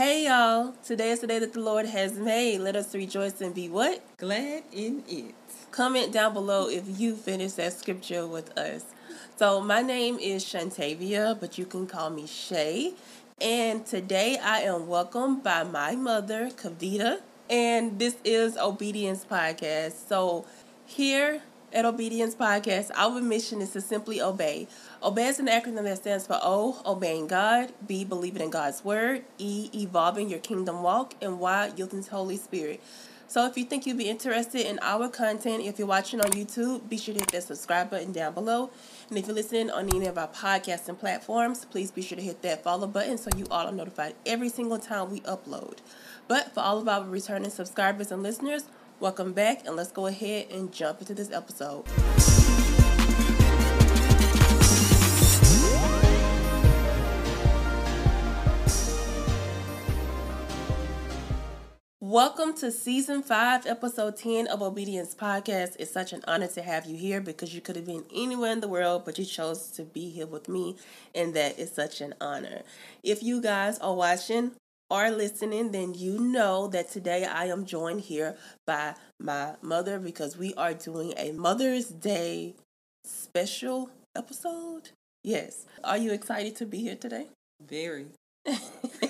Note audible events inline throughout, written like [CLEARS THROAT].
Hey y'all, today is the day that the Lord has made. Let us rejoice and be what? Glad in it. Comment down below if you finished that scripture with us. So, my name is Shantavia, but you can call me Shay. And today I am welcomed by my mother, Kavita. And this is Obedience Podcast. So, here at Obedience Podcast, our mission is to simply obey. Obey is an acronym that stands for O, obeying God, B, believing in God's word, E, evolving your kingdom walk, and Y, yielding to Holy Spirit. So if you think you'd be interested in our content, if you're watching on YouTube, be sure to hit that subscribe button down below. And if you're listening on any of our podcasting platforms, please be sure to hit that follow button so you all are notified every single time we upload. But for all of our returning subscribers and listeners, welcome back and let's go ahead and jump into this episode. Welcome to season five, episode 10 of Obedience Podcast. It's such an honor to have you here because you could have been anywhere in the world, but you chose to be here with me, and that is such an honor. If you guys are watching or listening, then you know that today I am joined here by my mother because we are doing a Mother's Day special episode. Yes. Are you excited to be here today? Very. [LAUGHS]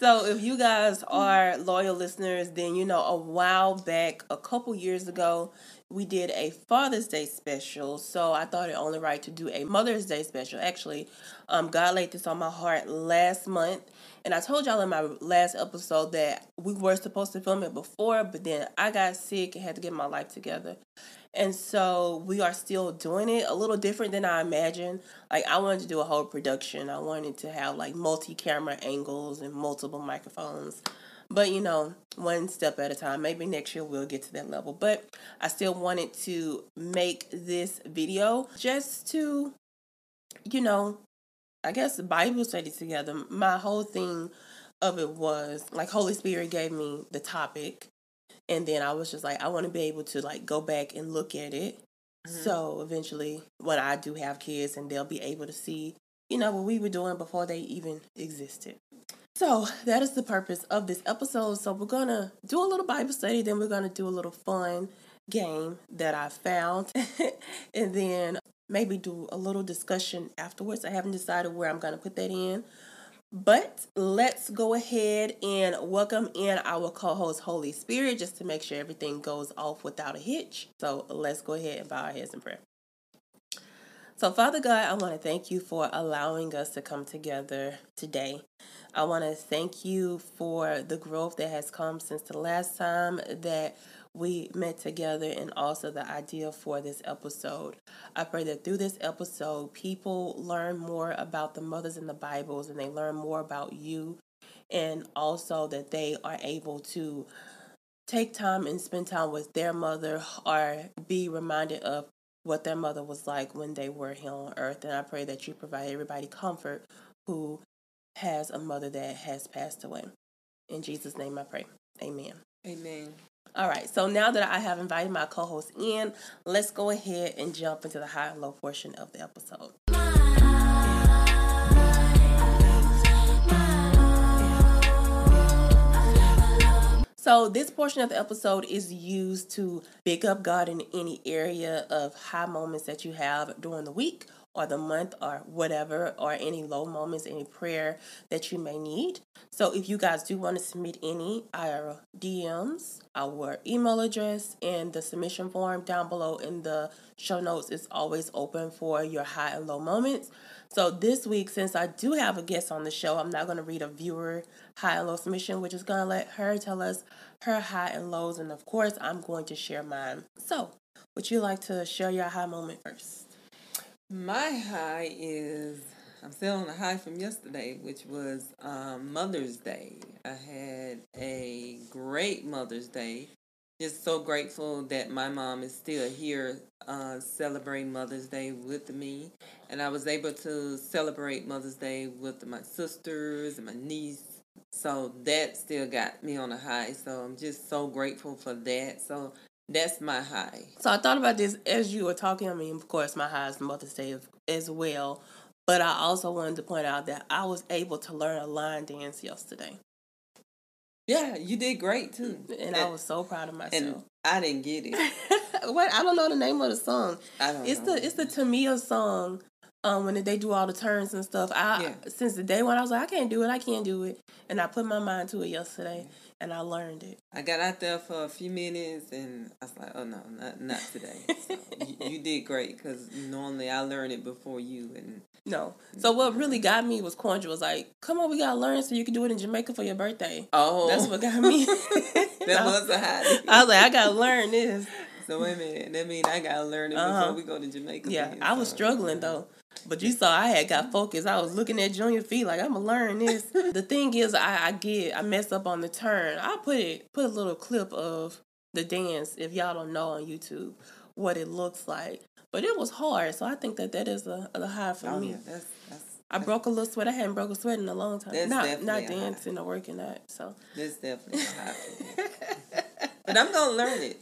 So, if you guys are loyal listeners, then you know a while back, a couple years ago, we did a Father's Day special. So, I thought it only right to do a Mother's Day special. Actually, um, God laid this on my heart last month. And I told y'all in my last episode that we were supposed to film it before, but then I got sick and had to get my life together. And so we are still doing it a little different than I imagined. Like I wanted to do a whole production. I wanted to have like multi-camera angles and multiple microphones. But you know, one step at a time. Maybe next year we'll get to that level. But I still wanted to make this video just to you know, I guess Bible study together. My whole thing of it was like Holy Spirit gave me the topic and then I was just like, I want to be able to like go back and look at it. Mm-hmm. So eventually, when I do have kids, and they'll be able to see, you know, what we were doing before they even existed. So that is the purpose of this episode. So we're gonna do a little Bible study, then we're gonna do a little fun game that I found, [LAUGHS] and then maybe do a little discussion afterwards. I haven't decided where I'm gonna put that in, but let's go ahead and welcome in our co host, Holy Spirit, just to make sure everything goes off without a hitch. So let's go ahead and bow our heads in prayer. So, Father God, I want to thank you for allowing us to come together today. I want to thank you for the growth that has come since the last time that we met together and also the idea for this episode. I pray that through this episode, people learn more about the mothers in the Bibles and they learn more about you, and also that they are able to take time and spend time with their mother or be reminded of what their mother was like when they were here on earth. And I pray that you provide everybody comfort who has a mother that has passed away. In Jesus' name I pray. Amen. Amen. All right, so now that I have invited my co host in, let's go ahead and jump into the high and low portion of the episode. So, this portion of the episode is used to pick up God in any area of high moments that you have during the week or the month or whatever, or any low moments, any prayer that you may need. So if you guys do want to submit any, our DMs, our email address, and the submission form down below in the show notes is always open for your high and low moments. So this week, since I do have a guest on the show, I'm not going to read a viewer high and low submission. which is going to let her tell us her high and lows. And of course, I'm going to share mine. So, would you like to share your high moment first? My high is I'm still on the high from yesterday, which was um, Mother's Day. I had a great Mother's Day. Just so grateful that my mom is still here uh, celebrating Mother's Day with me. And I was able to celebrate Mother's Day with my sisters and my niece. So that still got me on a high. So I'm just so grateful for that. So that's my high. So I thought about this as you were talking. I mean, of course, my high is Mother's Day as well. But I also wanted to point out that I was able to learn a line dance yesterday. Yeah, you did great too. And, and I was so proud of myself. And I didn't get it. [LAUGHS] what I don't know the name of the song. I don't it's know. the it's the Tamia song. Um, when they do all the turns and stuff, I Yeah. since the day when I was like, I can't do it, I can't do it, and I put my mind to it yesterday, and I learned it. I got out there for a few minutes and I was like, oh no, not not today. So [LAUGHS] you, you did great because normally I learn it before you. And No, so what really got me was Quandra was like, "Come on, we gotta learn so you can do it in Jamaica for your birthday." oh, That's what got me. [LAUGHS] [LAUGHS] that was a high. I was like, I gotta learn this. So wait a minute, that means I gotta learn it Uh-huh. before we go to Jamaica. Yeah, I was so- struggling though. But you saw I had got focused. I was looking at Junior feet like I'm gonna learn this. [LAUGHS] the thing is, I, I get I mess up on the turn. I put it put a little clip of the dance if y'all don't know on YouTube what it looks like. But it was hard, so I think that that is a, a high for Oh me. yeah, that's that's I broke a little sweat. I hadn't broke a sweat in a long time. Not not dancing or working out. So that's definitely a high for me. [LAUGHS] But I'm gonna learn it.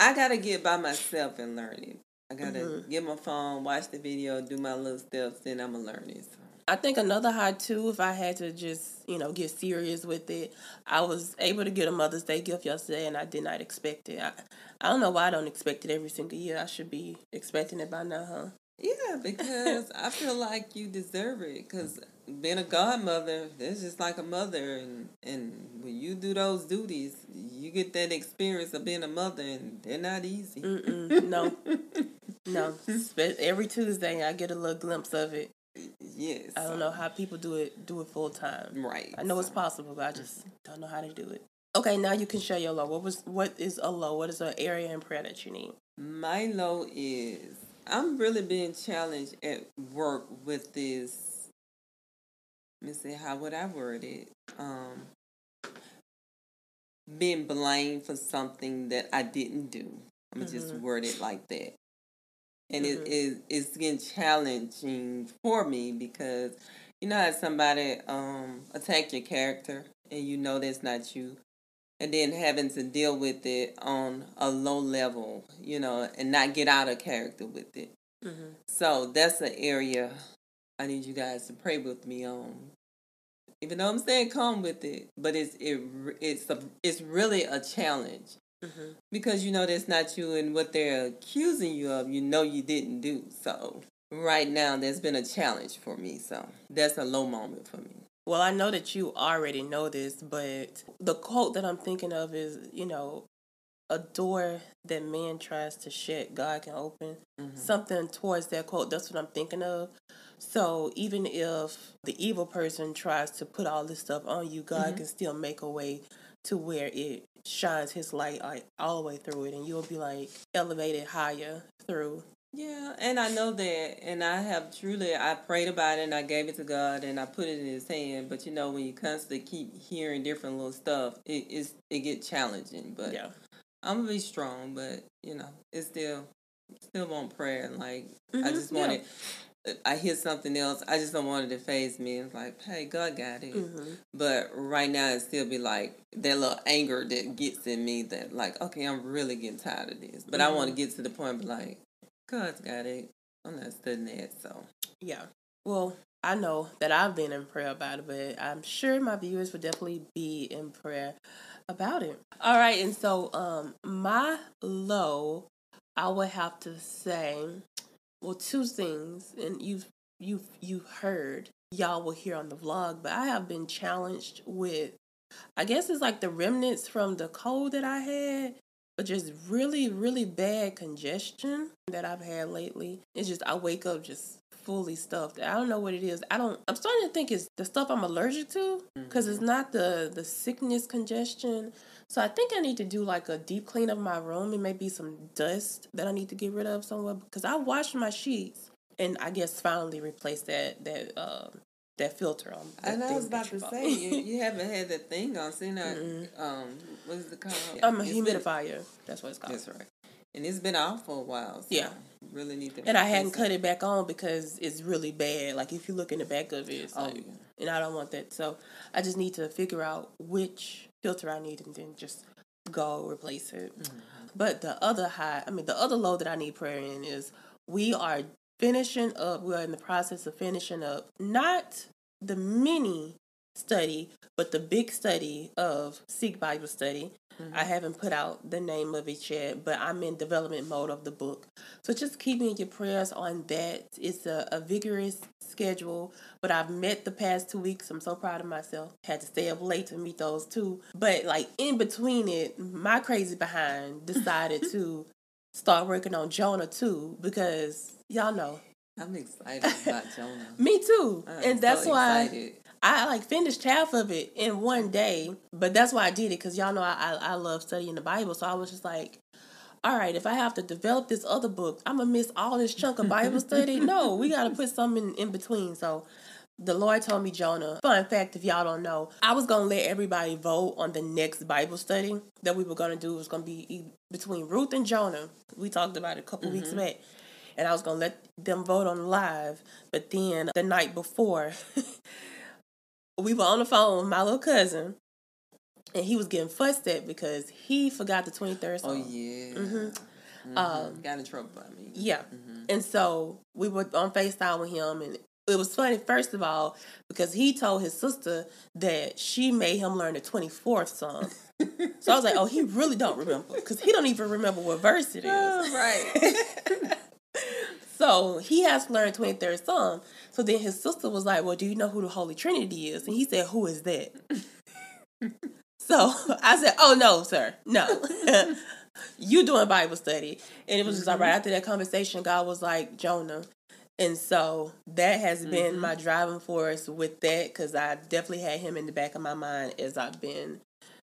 I gotta get by myself and learn it. I gotta Mhm. get my phone, watch the video, do my little steps, then I'm gonna learn it. So. I think another high too, if I had to just, you know, get serious with it, I was able to get a Mother's Day gift yesterday and I did not expect it. I, I don't know why I don't expect it every single year. I should be expecting it by now, huh? Yeah, because I feel like you deserve it. Because being a godmother, that's just like a mother, and and when you do those duties, you get that experience of being a mother, and they're not easy. Mm-mm, no, [LAUGHS] no. Every Tuesday I get a little glimpse of it. Yes, I don't know how people do it do it full time. Right. I know it's possible, but I just mm-hmm. don't know how to do it. Okay, now you can share your low. What was what is a low? What is an area in prayer that you need? My low is I'm really being challenged at work with this. Let me see how would I word it. Um, being blamed for something that I didn't do. I'm gonna just Mhm. word it like that. And Mhm. it is it's getting challenging for me because you know how somebody um attack your character and you know that's not you and then having to deal with it on a low level, you know, and not get out of character with it. Mm-hmm. So that's an area I need you guys to pray with me on. Even though I'm saying calm with it, but it's it it's a, it's really a challenge Mm-hmm. because you know that's not you and what they're accusing you of. You know you didn't do so. Right now, there's been a challenge for me, so that's a low moment for me. Well, I know that you already know this, but the quote that I'm thinking of is, you know, a door that man tries to shut, God can open. Mhm. Something towards that quote. That's what I'm thinking of. So even if the evil person tries to put all this stuff on you, God Mhm. can still make a way to where it shines His light like, all the way through it, and you'll be like elevated higher through. Yeah, and I know that, and I have truly, I prayed about it, and I gave it to God, and I put it in His hand. But you know, when you constantly keep hearing different little stuff, it is it get challenging. But Yeah. I'm gonna be strong. But you know, it's still still want prayer. and Like I Mhm, just yeah. I hear something else. I just don't want it to faze me. It's like, hey, God got it. Mhm. But right now, it still be like that little anger that gets in me. That like, okay, I'm really getting tired of this. But I want to get to the point, be like, God's got it. I'm not studying that. So Yeah. Well, I know that I've been in prayer about it, but I'm sure my viewers would definitely be in prayer about it. All right, and so um my low, I would have to say, well, two things, and you've you've you've heard y'all will hear on the vlog, but I have been challenged with I guess it's like the remnants from the cold that I had, but just really, really bad congestion that I've had lately. It's just I wake up just fully stuffed. I don't know what it is. I don't. I'm starting to think it's the stuff I'm allergic to because it's not the the sickness congestion. So I think I need to do like a deep clean of my room and maybe some dust that I need to get rid of somewhere because I washed my sheets and I guess finally replaced that that uh, that filter on. that and I was about to say you, you haven't had that thing on. See Mm-mm. um, what is it called? I'm a humidifier. That's what it's called. That's right. And it's been off for a while. So Yeah. really need to. And I hadn't cut it back on because it's really bad. Like if you look in the back of it, it's Oh, like, yeah. and I don't want that. So I just need to figure out which filter I need and then just go replace it. Mm-hmm. But the other high, I mean, the other low that I need prayer in is we are finishing up. We're in the process of finishing up not the mini study, but the big study of Seek Bible Study. Mm-hmm. I haven't put out the name of it yet, but I'm in development mode of the book. So just keep me in your prayers on that. It's a, a vigorous schedule, but I've met the past two weeks. I'm so proud of myself. Had to stay up late to meet those two. But like in between it, my crazy behind decided to start working on Jonah too because y'all know. I'm excited about Jonah. [LAUGHS] Me too. I'm and that's so why excited. I like finished half of it in one day, but that's why I did it because y'all know I, I, I love studying the Bible. So I was just like, all right, if I have to develop this other book, I'm gonna miss all this chunk of Bible [LAUGHS] study. No, we gotta put something in, between. So the Lord told me Jonah. Fun fact, if y'all don't know, I was gonna let everybody vote on the next Bible study that we were gonna do. It was gonna be between Ruth and Jonah. We talked about it a couple mm-hmm. weeks back. And I was gonna let them vote on live, but then the night before [LAUGHS] we were on the phone with my little cousin, and he was getting fussed at because he forgot the 23rd song. Oh, yeah. Mm-hmm. Mm-hmm. Um, Got in trouble by me. Yeah. Mm-hmm. And so we were on FaceTime with him, and it was funny, first of all, because he told his sister that she made him learn the 24th song. so I was like, oh, he really don't remember because he don't even remember what verse it is. Oh, right. [LAUGHS] so he has to learn 23rd Psalm. So then his sister was like, Well, do you know who the Holy Trinity is? And he said, Who is that? [LAUGHS] so I said, Oh, no, sir. No. [LAUGHS] you doing Bible study. And it was just like right mm-hmm. after that conversation, God was like, Jonah. And so that has been mm-hmm. my driving force with that because I definitely had him in the back of my mind as I've been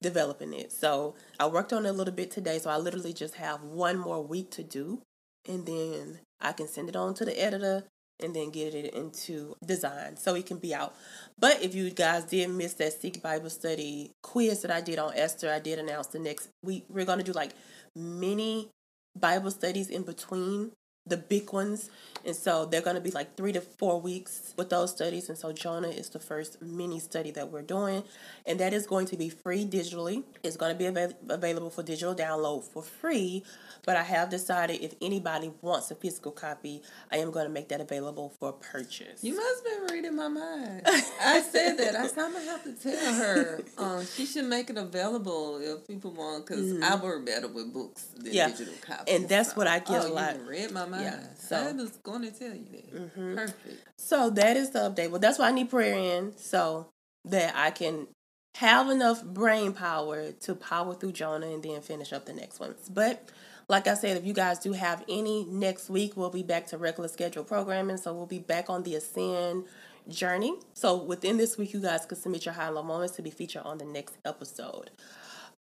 developing it. So I worked on it a little bit today. So I literally just have one more week to do. And then I can send it on to the editor and then get it into design so it can be out. But if you guys did miss that Seek Bible Study quiz that I did on Esther, I did announce the next week. We're going to do like mini Bible studies in between the big ones. And so they're going to be like three to four weeks with those studies. And so Jonah is the first mini study that we're doing. And that is going to be free digitally. It's going to be av- available for digital download for free but I have decided if anybody wants a physical copy, I am going to make that available for purchase. You must have been reading my mind. [LAUGHS] I said that. I said I'm gonna have to tell her um, she should make it available if people want, because mm-hmm. I work better with books than yeah. digital copies. And that's so. what I get oh, a lot. You read my mind. Yeah, so I was going to tell you that. Mm-hmm. Perfect. So that is the update. Well, that's why I need prayer in so that I can have enough brain power to power through Jonah and then finish up the next ones. But like I said, if you guys do have any next week, we'll be back to regular schedule programming. So we'll be back on the Ascend journey. So within this week, you guys can submit your high and low moments to be featured on the next episode.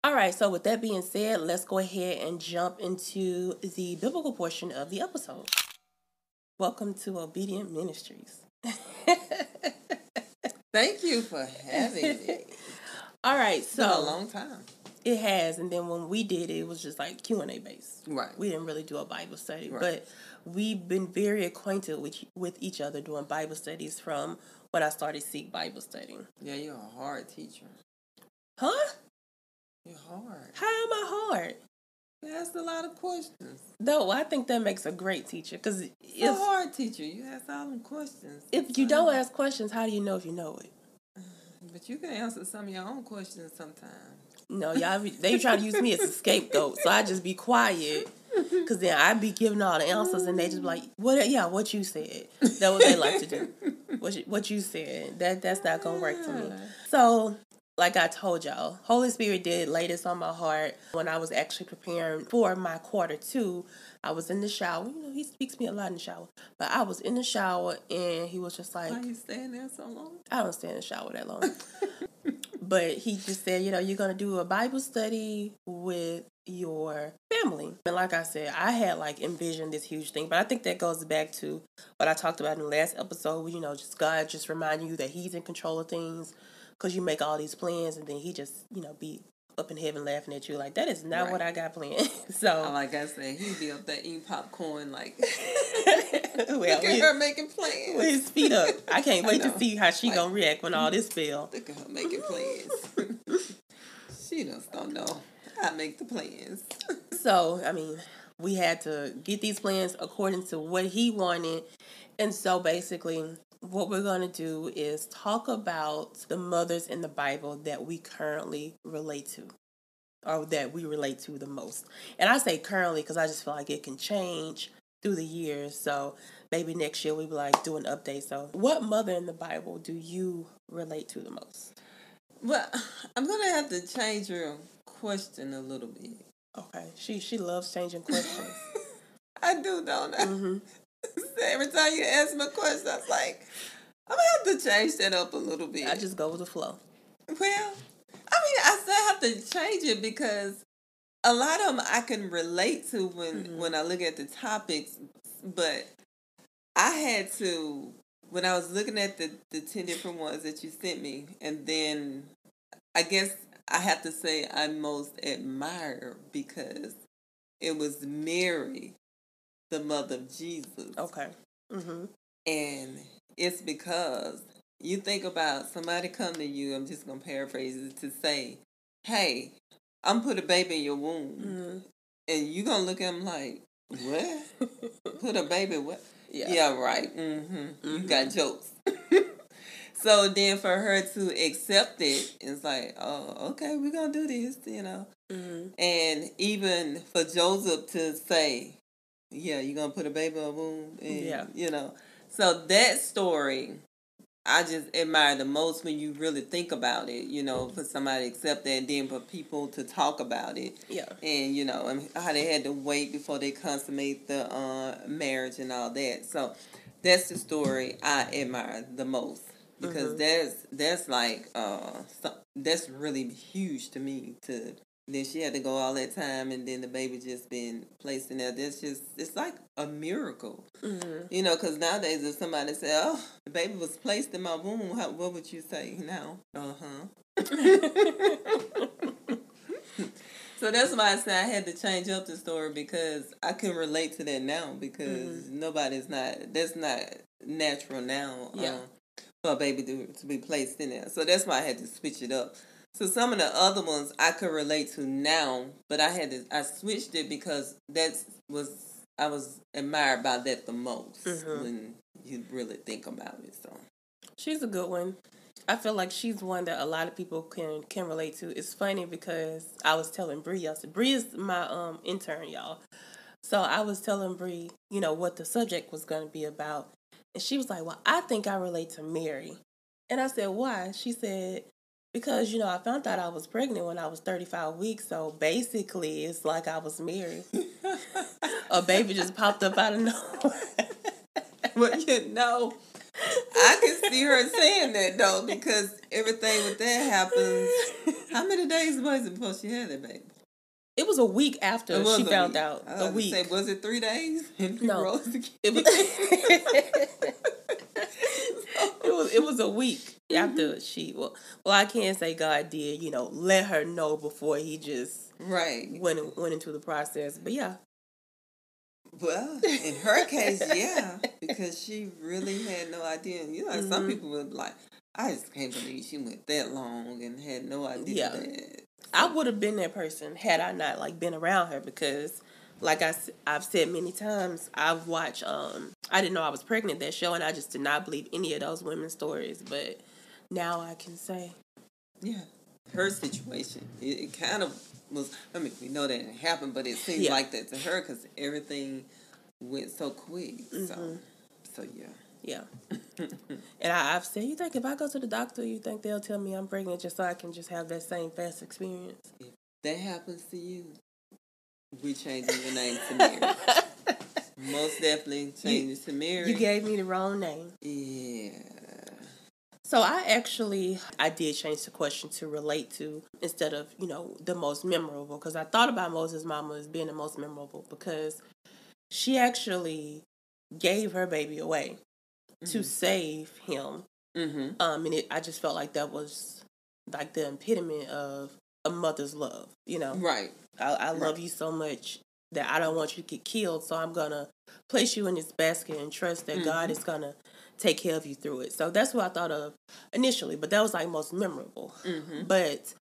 All right, so with that being said, let's go ahead and jump into the biblical portion of the episode. Welcome to Obedient Ministries. [LAUGHS] Thank you for having me. [LAUGHS] All right, so a long time. It has, and then when we did it, it was just like Q and A based. Right. We didn't really do a Bible study, right. but we've been very acquainted with with each other doing Bible studies from when I started Seek Bible studying. Yeah, you're a hard teacher. Huh? You're hard. How am I hard? You ask a lot of questions. No, I think that makes a great teacher because it's a hard teacher. You ask all them questions. If you don't ask questions, how do you know if you know it? [SIGHS] But you can answer some of your own questions sometimes. No, y'all be, they try to use me as a scapegoat, so I just be quiet. Cause then I'd be giving all the answers, and they just be like, "What? Yeah, what you said." That what they like to do. [LAUGHS] What you, what you said. That that's not gonna work for me. So, like I told y'all, Holy Spirit did lay this on my heart when I was actually preparing for my quarter two. I was in the shower. You know, he speaks me a lot in the shower. But I was in the shower, and he was just like, "Why you staying there so long?" I don't stay in the shower that long. [LAUGHS] but he just said, you know, you're going to do a Bible study with your family. And like I said, I had like envisioned this huge thing, but I think that goes back to what I talked about in the last episode, you know, just God just reminding you that He's in control of things because you make all these plans and then He just, you know, be up in heaven laughing at you like that is not right. what I got planned. [LAUGHS] so like I said, he be up there eating popcorn like [LAUGHS] [LAUGHS] well, look at her making plans with his feet up. I can't wait I to see how she like, gonna react when all this fail. Look at her making plans. she just don't know. I make the plans. so I mean, we had to get these plans according to what he wanted. And so basically, what we're going to do is talk about the mothers in the Bible that we currently relate to or that we relate to the most. And I say currently because I just feel like it can change through the years. So maybe next year we'll be like do an update. So, what mother in the Bible do you relate to the most? Well, [SIGHS] I'm going to have to change your question a little bit. Okay. She she loves changing questions. [LAUGHS] I do, don't I? Mm-hmm. [LAUGHS] Every time you ask me a question, I was like, I'm gonna have to change that up a little bit. I just go with the flow. Well, I mean, I still have to change it because a lot of them I can relate to when mm-hmm. when I look at the topics, but I had to when I was looking at the the ten different ones that you sent me, and then I guess I have to say I most admire because it was Mary, the mother of Jesus. Okay. Mm-hmm. And it's because you think about somebody come to you, I'm just gonna paraphrase it to say, Hey, I'm put a baby in your womb mm-hmm. and you gonna look at him like, What? [LAUGHS] put a baby what? Yeah, yeah right. Mm-hmm. Mm-hmm. You got jokes. [LAUGHS] so then for her to accept it, it's like, oh, okay, we're gonna do this, you know. Mm-hmm. And even for Joseph to say, yeah, you're gonna put a baby in a womb, and yeah, you know. So that story I just admire the most when you really think about it, you know, for somebody to accept that and then for people to talk about it. Yeah. And, you know, and how they had to wait before they consummate the uh, marriage and all that. So that's the story I admire the most because mm-hmm. that's that's like uh that's really huge to me to then she had to go all that time, and then the baby just been placed in there. That's just it's like a miracle, mm-hmm. you know. Because nowadays, if somebody said "Oh, the baby was placed in my womb," how, what would you say now? Uh huh. [LAUGHS] so that's why I said I had to change up the story because I can relate to that now because mm-hmm. nobody's not that's not natural now. Yeah. Um, for a baby to, to be placed in there. So that's why I had to switch it up. So some of the other ones I could relate to now, but I had to I switched it because that was I was admired by that the most mm-hmm. when you really think about it. So she's a good one. I feel like she's one that a lot of people can can relate to. It's funny because I was telling Bree yesterday. Bree is my um intern, y'all. So I was telling Bree, you know, what the subject was going to be about, and she was like, "Well, I think I relate to Mary." And I said, "Why?" She said, because, you know, I found out I was pregnant when I was 35 weeks. So basically, it's like I was married. [LAUGHS] a baby just popped up out of nowhere. [LAUGHS] but you know, I can see her saying that though, because everything with that happens. How many days was it before she had that baby? It was a week after she found week. out. a week. Say, was it three days? [LAUGHS] no, it was. it was. It was a week after mm-hmm. she well well I can't say God did you know let her know before he just right went went into the process but yeah well in [LAUGHS] her case yeah because she really had no idea you know mm-hmm. some people would like I just can't believe she went that long and had no idea yeah. that I would have been that person had I not like been around her because like I, I've said many times, I've watched, um, I didn't know I was pregnant that show, and I just did not believe any of those women's stories. But now I can say. Yeah, her situation, it, it kind of was. I mean, we know that it happened, but it seemed yeah. like that to her because everything went so quick. Mm-hmm. So, so yeah. Yeah. [LAUGHS] and I, have said, you think if I go to the doctor, you think they'll tell me I'm pregnant just so I can just have that same fast experience? If that happens to you, we changing your name to Mary. [LAUGHS] Most definitely change it to Mary. You gave me the wrong name. Yeah. So I actually I did change the question to relate to instead of you know the most memorable because I thought about Moses' mama as being the most memorable because she actually gave her baby away mm-hmm. to save him. Mm-hmm. Um, and it, I just felt like that was like the epitome of a mother's love. You know, right? I, I love right. you so much. That I don't want you to get killed, so I'm gonna place you in this basket and trust that God is gonna take care of you through it. So that's what I thought of initially, but that was like most memorable. But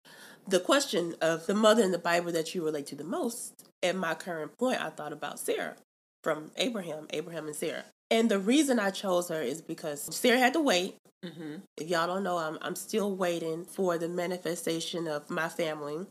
the question of the mother in the Bible that you relate to the most, at my current point, I thought about Sarah from Abraham, Abraham and Sarah. And the reason I chose her is because Sarah had to wait. Mm-hmm. If y'all don't know, I'm I'm still waiting for the manifestation of my family.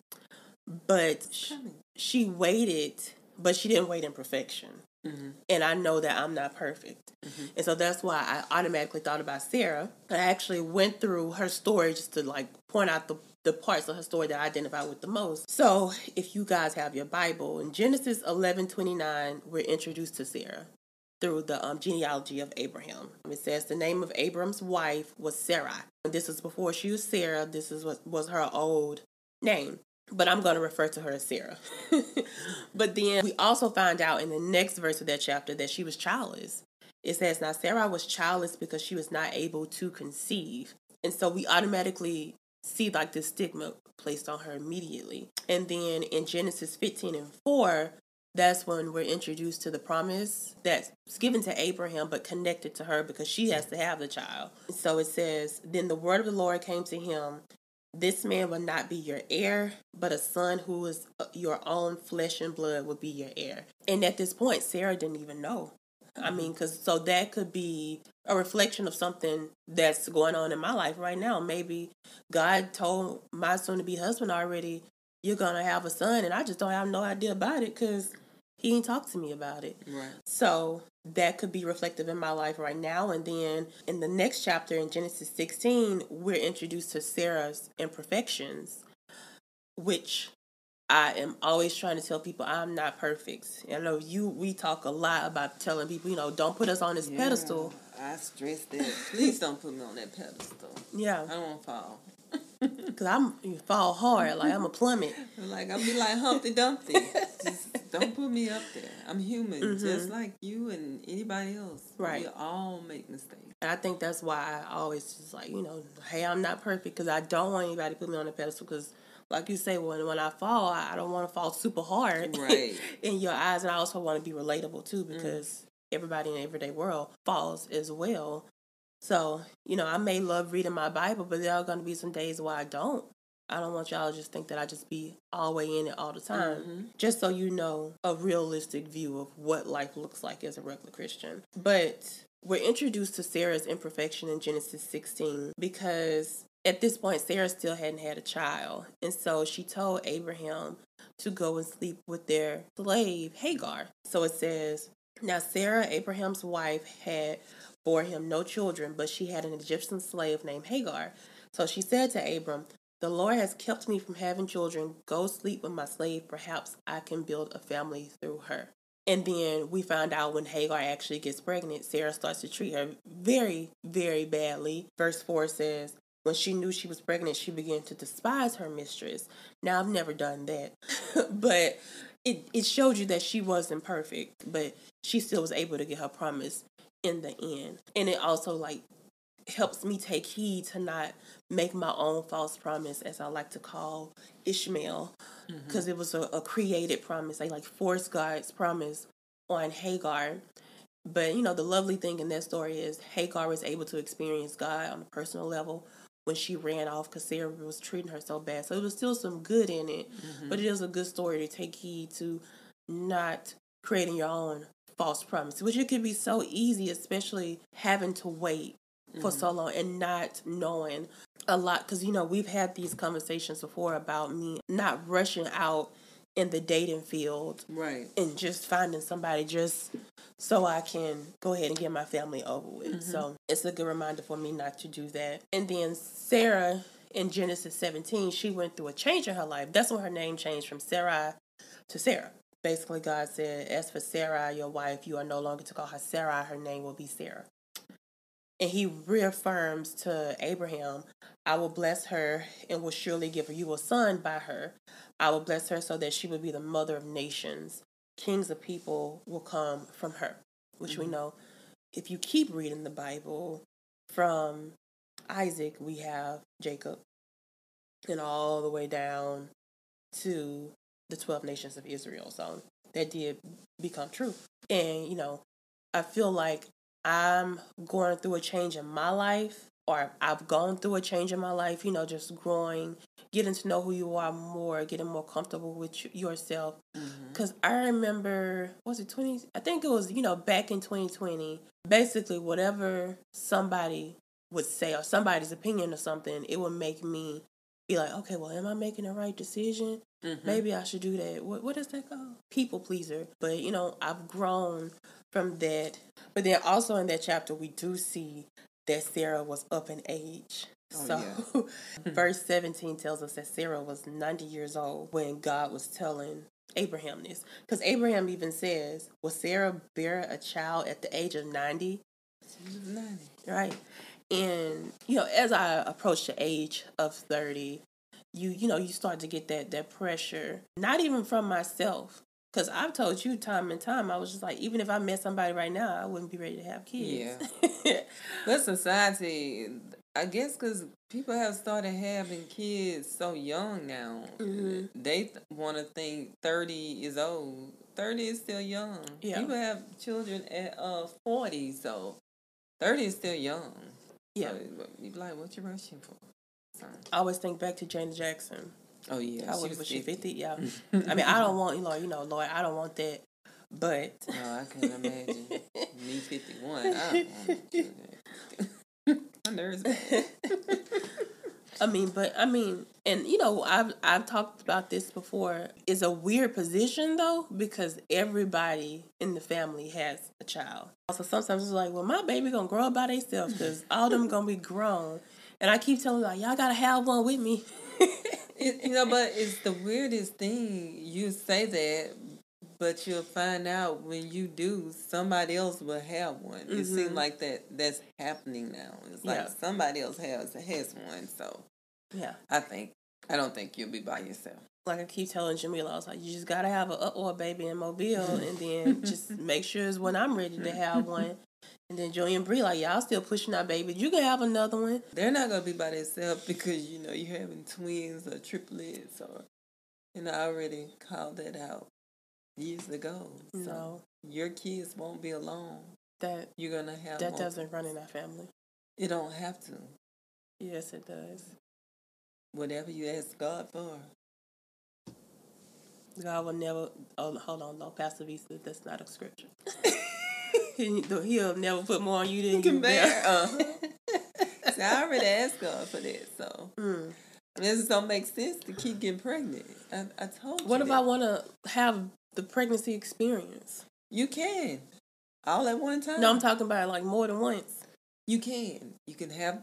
But sh- Coming. she waited, but she didn't wait in perfection. Mm-hmm. And I know that I'm not perfect. And so that's why I automatically thought about Sarah. I actually went through her story just to like point out the, the parts of her story that I identify with the most. So if you guys have your Bible, in Genesis 11 29, we're introduced to Sarah through the um, genealogy of Abraham. It says the name of Abram's wife was Sarai. And this is before she was Sarah. This is what was her old name. But I'm going to refer to her as Sarah. [LAUGHS] but then we also find out in the next verse of that chapter that she was childless. It says, Now Sarah was childless because she was not able to conceive. And so we automatically see like this stigma placed on her immediately. And then in Genesis 15 and 4, that's when we're introduced to the promise that's given to Abraham but connected to her because she has to have the child. So it says, Then the word of the Lord came to him this man will not be your heir, but a son who is uh, your own flesh and blood will be your heir. And at this point, Sarah didn't even know. I mean, because so that could be a reflection of something that's going on in my life right now. Maybe God told my soon to be husband already, you're going to have a son, and I just don't have no idea about it because he ain't talked to me about it. Right. So that could be reflective in my life right now. And then in the next chapter in Genesis 16, we're introduced to Sarah's imperfections, which I am always trying to tell people I'm not perfect. I know you, we talk a lot about telling people, you know, don't put us on this pedestal. I stress that. Please don't put me on that pedestal. Yeah, I don't want to fall. [LAUGHS] because I'm you fall hard, like I'm a plummet. [LAUGHS] Like I'll be like Humpty Dumpty. Just don't put me up there. I'm human, just like you and anybody else. Mm-hmm. Right. We all make mistakes. And I think that's why I always just like, you know, hey, I'm not perfect because I don't want anybody to put me on a pedestal because, like you say, when when I fall, I I don't want to fall super hard Right. [LAUGHS] in your eyes. And I also want to be relatable too because everybody in the everyday world falls as well. So, you know, I may love reading my Bible, but there are going to be some days where I don't. I don't want y'all to just think that I just be all way in it all the time. Mm-hmm. Just so you know a realistic view of what life looks like as a regular Christian. But we're introduced to Sarah's imperfection in Genesis 16 because at this point, Sarah still hadn't had a child. And so she told Abraham to go and sleep with their slave, Hagar. So it says, Now Sarah, Abraham's wife, had bore him no children, but she had an Egyptian slave named Hagar. So she said to Abram, The Lord has kept me from having children. Go sleep with my slave. Perhaps I can build a family through her. And then we find out when Hagar actually gets pregnant, Sarah starts to treat her very, very badly. Verse 4 says, When she knew she was pregnant, she began to despise her mistress. Now, I've never done that, [LAUGHS] but it, it showed you that she wasn't perfect, but she still was able to get her promise in the end. And it also, like, helps me take heed to not make my own false promise, as I like to call Ishmael, mm-hmm. because it was a, a created promise. They like forced God's promise on Hagar. But you know, the lovely thing in that story is Hagar was able to experience God on a personal level when she ran off because Sarah was treating her so bad. So it was still some good in it, but mm-hmm. it is a good story to take heed to not creating your own false promise, which it could be so easy, especially having to wait for so mm-hmm. long and not knowing a lot. Because, you know, we've had these conversations before about me not rushing out in the dating field Right. and just finding somebody just so I can go ahead and get my family over with. Mm-hmm. So it's a good reminder for me not to do that. And then Sarah in Genesis 17, she went through a change in her life. That's when her name changed from Sarai to Sarah. Basically, God said, As for Sarai, your wife, you are no longer to call her Sarai, her name will be Sarah. And he reaffirms to Abraham, I will bless her and will surely give you a son by her. I will bless her so that she will be the mother of nations. Kings of people will come from her, which we mm-hmm. know. If you keep reading the Bible, from Isaac, we have Jacob, and all the way down to the 12 nations of Israel. So that did become true. And, you know, I feel like I'm going through a change in my life, or I've gone through a change in my life, you know, just growing, getting to know who you are more, getting more comfortable with yourself. Because mm-hmm. I remember, was it 20? I think it was, you know, back in 2020, basically, whatever somebody would say or somebody's opinion or something, it would make me be like, okay, well, am I making the right decision? Mm-hmm. Maybe I should do that. What what is that called? People pleaser. But you know, I've grown from that. But then also in that chapter, we do see that Sarah was up in age. Oh, so, yeah. [LAUGHS] verse 17 tells us that Sarah was 90 years old when God was telling Abraham this. Because Abraham even says, Will Sarah bear a child at the age of 90? 90. Right. And, you know, as I approach the age of 30, you you know you start to get that that pressure not even from myself because i've told you time and time i was just like even if i met somebody right now i wouldn't be ready to have kids. Yeah. [LAUGHS] But society i guess because people have started having kids so young now. Mm-hmm. they th- want to think 30 is old. 30 is still young. Yeah. people have children at uh 40 so 30 is still young. Yeah. So, you like what you rushing for I always think back to Janet Jackson. Oh yeah, I was, was she fifty? Yeah. [LAUGHS] I mean, I don't want you know, you know, Lord, I don't want that. But no, I can't imagine me [LAUGHS] fifty one. I don't want My nerves. I mean, but I mean, and you know, I've I've talked about this before. It's a weird position though because everybody in the family has a child. So sometimes it's like, well, my baby gonna grow up by themselves because all them gonna be grown, and I keep telling like, y'all gotta have one with me. [LAUGHS] it, you know, but it's the weirdest thing. You say that, but you'll find out when you do, somebody else will have one. Mm-hmm. It seems like that that's happening now. It's like yeah. somebody else has has one. So yeah, I think I don't think you'll be by yourself. Like I keep telling Jamila, I was like, you just gotta have a or a baby in Mobile, [LAUGHS] and then just make sure it's when I'm ready to have one. And then Joey and Bree like, y'all still pushing our baby. You can have another one. They're not gonna be by themselves because you know you're having twins or triplets or, and I already called that out years ago. So no. your kids won't be alone. That you're gonna have. That doesn't run in our family. It don't have to. Yes, it does. Whatever you ask God for. God will never. Oh, hold on, no, Pastor V said that's not a scripture. [LAUGHS] he'll never put more on you than you can bear. Uh, [LAUGHS] See, I already asked God for that, so mm. This don't make sense to keep getting pregnant. I, I told you. What if that. I want to have the pregnancy experience? You can, all at one time. No, I'm talking about like more than once. You can. You can have.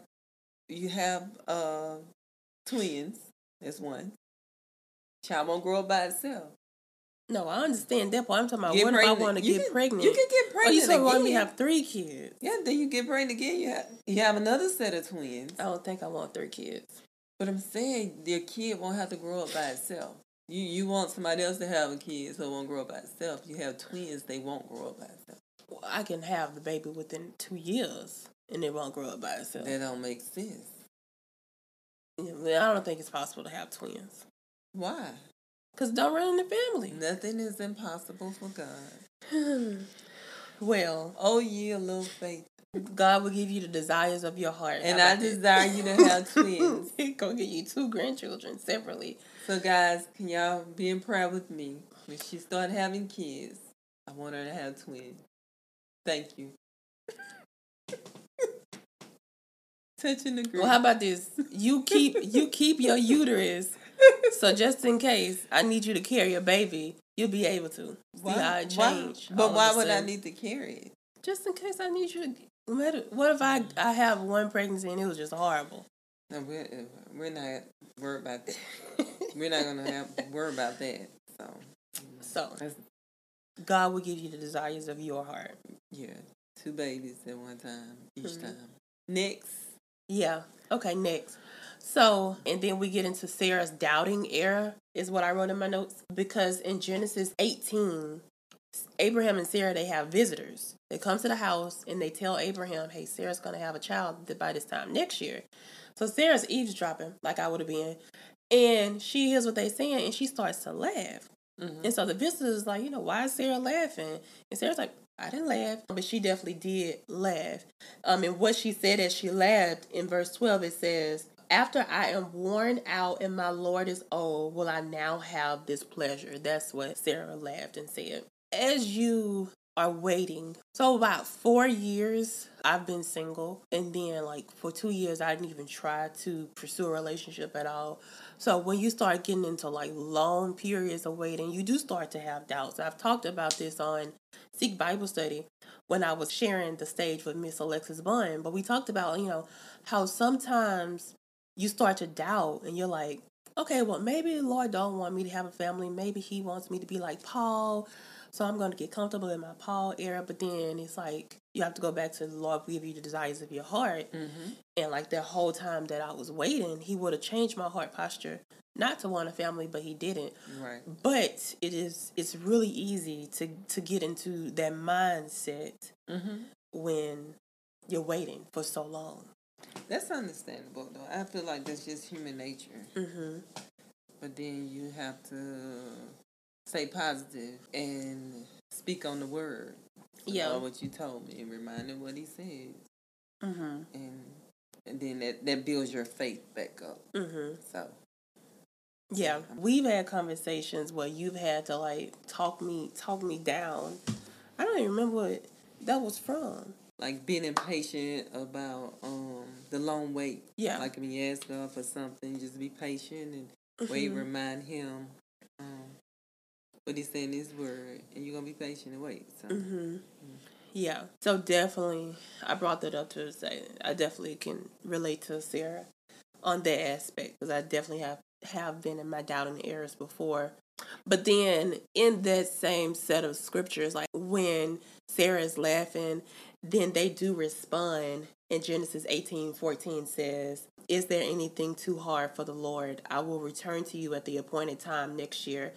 You have uh twins. That's one. Child won't grow up by itself. No, I understand that part. I'm talking about get what pregnant. if I want to get can, pregnant? You can get pregnant. Oh, you still want me to have three kids? Yeah, then you get pregnant again. You have you have another set of twins. I don't think I want three kids. But I'm saying your kid won't have to grow up by itself. You you want somebody else to have a kid so it won't grow up by itself. You have twins, they won't grow up by itself. Well, I can have the baby within two years and it won't grow up by itself. That don't make sense. Yeah, I don't think it's possible to have twins. Why? Because don't run in the family. Nothing is impossible for God. [SIGHS] well. Oh, yeah, little faith. God will give you the desires of your heart. And I desire you to have [LAUGHS] twins. He's going to give you two grandchildren separately. So, guys, can y'all be in prayer with me? When she start having kids, I want her to have twins. Thank you. [LAUGHS] Touching the group. Well, how about this? You keep you keep your uterus [LAUGHS] so just in case I need you to carry a baby, you'll be able to. Why? See how it change. But why would I need to carry it? Just in case I need you to. What if I I have one pregnancy and it was just horrible? No, we're we're not worried about that. we're not gonna have worry about that. So, so God will give you the desires of your heart. Yeah, two babies at one time each mm-hmm. time. Next. Yeah. Okay. Next. So, and then we get into Sarah's doubting era, is what I wrote in my notes. Because in Genesis 18, Abraham and Sarah, they have visitors. They come to the house and they tell Abraham, hey, Sarah's going to have a child by this time next year. So Sarah's eavesdropping, like I would have been. And she hears what they're saying and she starts to laugh. Mm-hmm. And so the visitor is like, you know, why is Sarah laughing? And Sarah's like, I didn't laugh, but she definitely did laugh. Um, and what she said as she laughed in verse 12, it says, After I am worn out and my Lord is old, will I now have this pleasure? That's what Sarah laughed and said. As you are waiting. So about four years I've been single and then like for two years I didn't even try to pursue a relationship at all. So when you start getting into like long periods of waiting, you do start to have doubts. I've talked about this on Seek Bible Study when I was sharing the stage with Miss Alexis Bunn, but we talked about, you know, how sometimes you start to doubt and you're like, okay, well maybe the Lord don't want me to have a family. Maybe he wants me to be like Paul so I'm going to get comfortable in my Paul era. But then it's like you have to go back to the Lord give you the desires of your heart. Mm-hmm. And like that whole time that I was waiting, He would have changed my heart posture not to want a family, but He didn't. Right. But it is it's really easy to to get into that mindset mm-hmm. when you're waiting for so long. That's understandable, though. I feel like that's just human nature. Mm-hmm. But then you have to stay positive and speak on the word. Yeah, what you told me and remind him what he said. Mm-hmm. And and then that that builds your faith back up. Mm-hmm. So. Yeah, we've had conversations where you've had to like talk me talk me down. I don't even remember what that was from. Like being impatient about um the long wait. Yeah. Like when you ask God for something, just be patient and mm-hmm. wait. Remind Him um, what he said in his word, and you're gonna be patient and wait. So. Mm-hmm. Mm-hmm. Yeah. So definitely, I brought that up to say I definitely can relate to Sarah on that aspect because I definitely have have been in my doubt and errors before. But then in that same set of scriptures, like when Sarah is laughing, then they do respond. In Genesis eighteen fourteen says, Is there anything too hard for the Lord? I will return to you at the appointed time next year,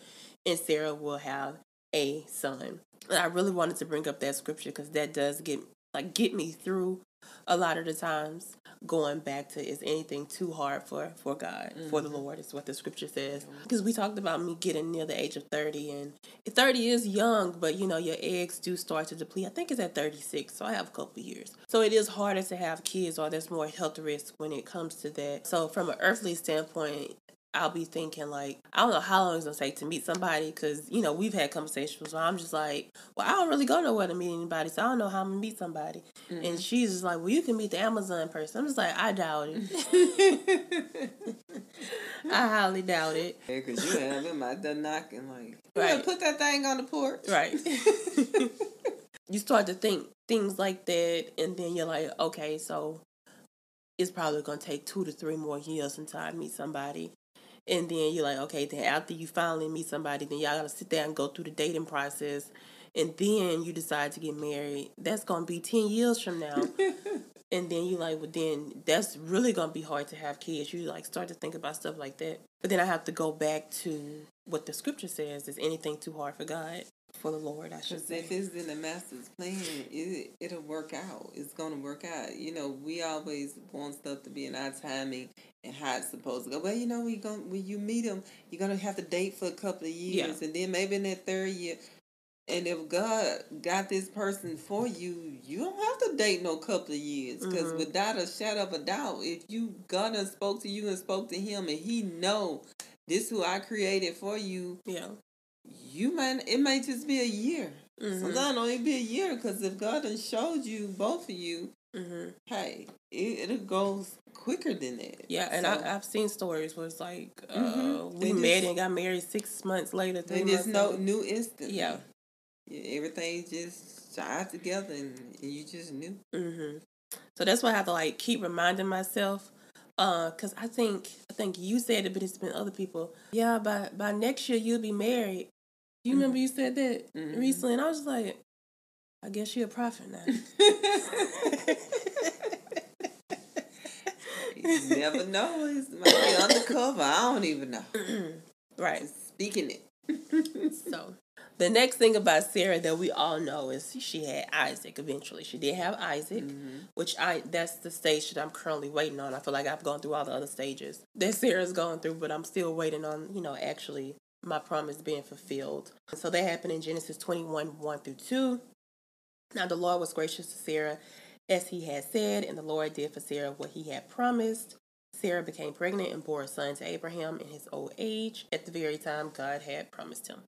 and Sarah will have a son. And I really wanted to bring up that scripture because that does get like get me through a lot of the times going back to is anything too hard for for god mm-hmm. for the mm-hmm. lord is what the scripture says because we talked about me getting near the age of 30 and 30 is young but you know your eggs do start to deplete i think it's at 36 so i have a couple years so it is harder to have kids or there's more health risk when it comes to that so from an earthly standpoint I'll be thinking like I don't know how long it's gonna take to meet somebody because you know we've had conversations where I'm just like, well, I don't really go nowhere to meet anybody, so I don't know how I'm gonna meet somebody. Mm-hmm. And she's just like, well, you can meet the Amazon person. I'm just like, I doubt it. [LAUGHS] I highly doubt it. Yeah, because you have him out there knocking like, right. put that thing on the porch. Right. [LAUGHS] you start to think things like that, and then you're like, okay, so it's probably gonna take two to three more years until I meet somebody and then you're like, okay, then after you finally meet somebody, then y'all gotta sit there and go through the dating process, and then you decide to get married. That's gonna be ten years from now. [LAUGHS] and then you like, well, then that's really gonna be hard to have kids. You like start to think about stuff like that. But then I have to go back to what the scripture says: is anything too hard for God? for the Lord, I should say. If it's in the Master's plan, it it'll work out. It's gonna work out. You know, we always want stuff to be in our timing and how it's supposed to go. Well, you know, we going when you meet them, you're gonna have to date for a couple of years, yeah. and then maybe in that third year. And if God got this person for you, you don't have to date no couple of years. Because mm-hmm. without a shadow of a doubt, if you God done spoke to you and spoke to him, and he know this who I created for you, yeah, you might it might just be a year. Mm-hmm. Sometimes only be a year because if God has showed you both of you, mm-hmm. hey, it, it goes quicker than that. Yeah, and so, I, have seen stories where it's like uh, mm-hmm. we met and got married six months later. Three they just know new instant. Yeah. yeah, everything just shot together and, and you just knew. Mm-hmm. So that's why I have to like keep reminding myself uh, cause I think I think you said it, but it's been other people. Yeah, by by next year you'll be married. You mm-hmm. remember you said that mm-hmm. recently, and I was like, I guess you're a prophet now. [LAUGHS] never know. It might be undercover. I don't even know. [CLEARS THROAT] right. Just speaking it. [LAUGHS] so the next thing about Sarah that we all know is she had Isaac eventually. She did have Isaac, mm-hmm. which I that's the stage that I'm currently waiting on. I feel like I've gone through all the other stages that [LAUGHS] Sarah's going through, but I'm still waiting on, you know, actually my promise being fulfilled. So that happened in Genesis 21 1 through 2. Now the Lord was gracious to Sarah as he had said, and the Lord did for Sarah what he had promised. Sarah became pregnant and bore a son to Abraham in his old age at the very time God had promised him.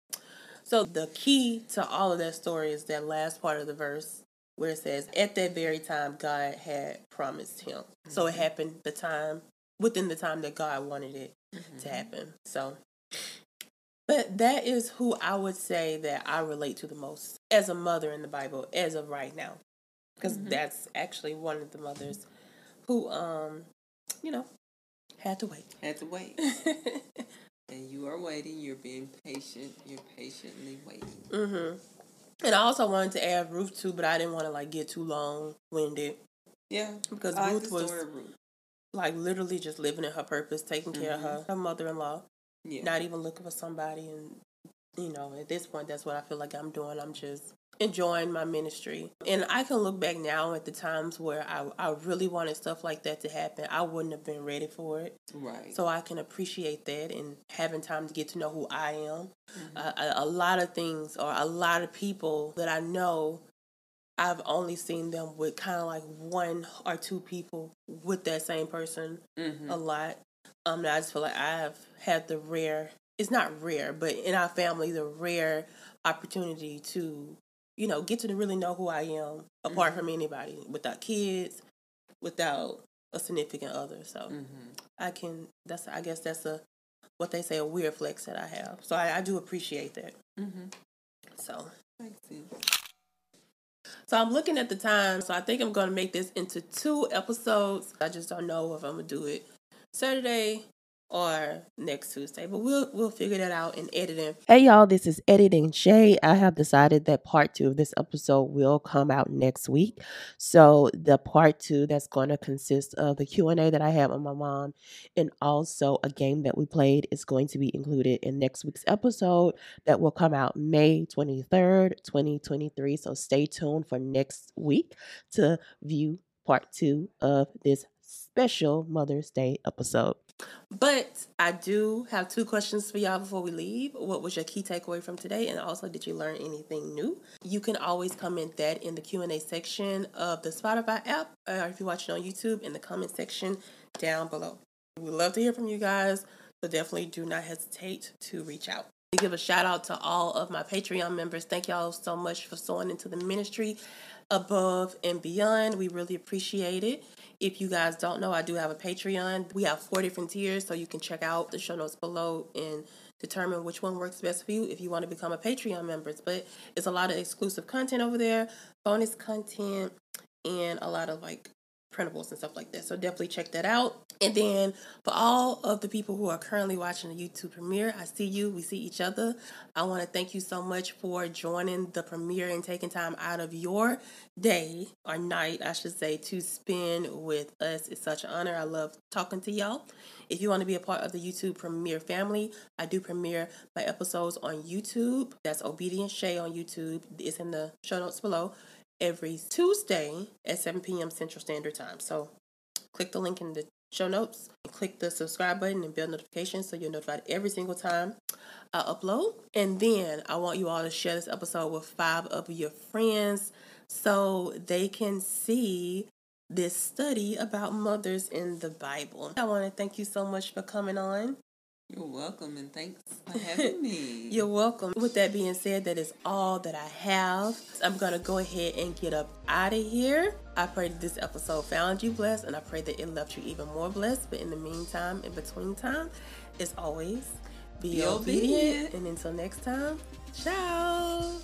So the key to all of that story is that last part of the verse where it says, At that very time God had promised him. Mm-hmm. So it mm-hmm. happened the time within the time that God wanted it mm-hmm. to happen. So but that is who I would say that I relate to the most as a mother in the Bible as of right now. Because mm-hmm. that's actually one of the mothers who um, you know, had to wait. Had to wait. [LAUGHS] and you are waiting, you're being patient, you're patiently waiting. Mhm. And I also wanted to add Ruth too, but I didn't want to like get too long winded. Yeah. Because Ruth was Ruth. like literally just living in her purpose, taking mm-hmm. care of her, mm-hmm. her mother in law. Yeah. Not even looking for somebody and you know, at this point that's what I feel like I'm doing. I'm just enjoying my ministry. And I can look back now at the times where I, I really wanted stuff like that to happen. I wouldn't have been ready for it. Right. So I can appreciate that and having time to get to know who I am. Mm-hmm. Uh, a, a lot of things or a lot of people that I know I've only seen them with kind of like one or two people with that same person mm-hmm. a lot. Um, I just feel like I've had the rare, it's not rare, but in our family, the rare opportunity to you know, get to really know who I am apart mm-hmm. from anybody, without kids, without a significant other. So mm-hmm. I can. That's I guess that's a what they say a weird flex that I have. So I, I do appreciate that. Mm-hmm. So. So I'm looking at the time. So I think I'm going to make this into two episodes. I just don't know if I'm going to do it Saturday or next Tuesday. But we'll we'll figure that out in editing. Hey y'all, this is editing Shay. I have decided that part two of this episode will come out next week. So the part two that's going to consist of the Q and A that I have with my mom, and also a game that we played is going to be included in next week's episode that will come out May twenty third, twenty twenty three. So stay tuned for next week to view part two of this special Mother's Day episode. But I do have two questions for y'all before we leave. What was your key takeaway from today? And also, did you learn anything new? You can always comment that in the Q&A section of the Spotify app, or if you're watching on YouTube, in the comment section down below. We love to hear from you guys, so definitely do not hesitate to reach out. Give a shout out to all of my Patreon members. Thank y'all so much for sowing into the ministry above and beyond. We really appreciate it. If you guys don't know, I do have a Patreon. We have four different tiers, so you can check out the show notes below and determine which one works best for you if you want to become a Patreon member. But it's a lot of exclusive content over there, bonus content, and a lot of like printables and stuff like that. So definitely check that out. And then for all of the people who are currently watching the YouTube premiere, I see you, we see each other. I want to thank you so much for joining the premiere and taking time out of your day or night, I should say, to spend with us. It's such an honor. I love talking to y'all. If you want to be a part of the YouTube premiere family, I do premiere my episodes on YouTube. That's Obedient Shay on YouTube. It's in the show notes below every Tuesday at 7 p.m. Central Standard Time. So click the link in the show notes and click the subscribe button and bell notifications so you're notified every single time I upload. And then I want you all to share this episode with five of your friends so they can see this study about mothers in the Bible. I want to thank you so much for coming on. You're welcome and thanks for [LAUGHS] having me. You're welcome. With that being said, that is all that I have. I'm going to go ahead and get up out of here. I pray that this episode found you blessed and I pray that it left you even more blessed. But in the meantime, in between time, as always, be, be obedient. obedient. And until next time, ciao.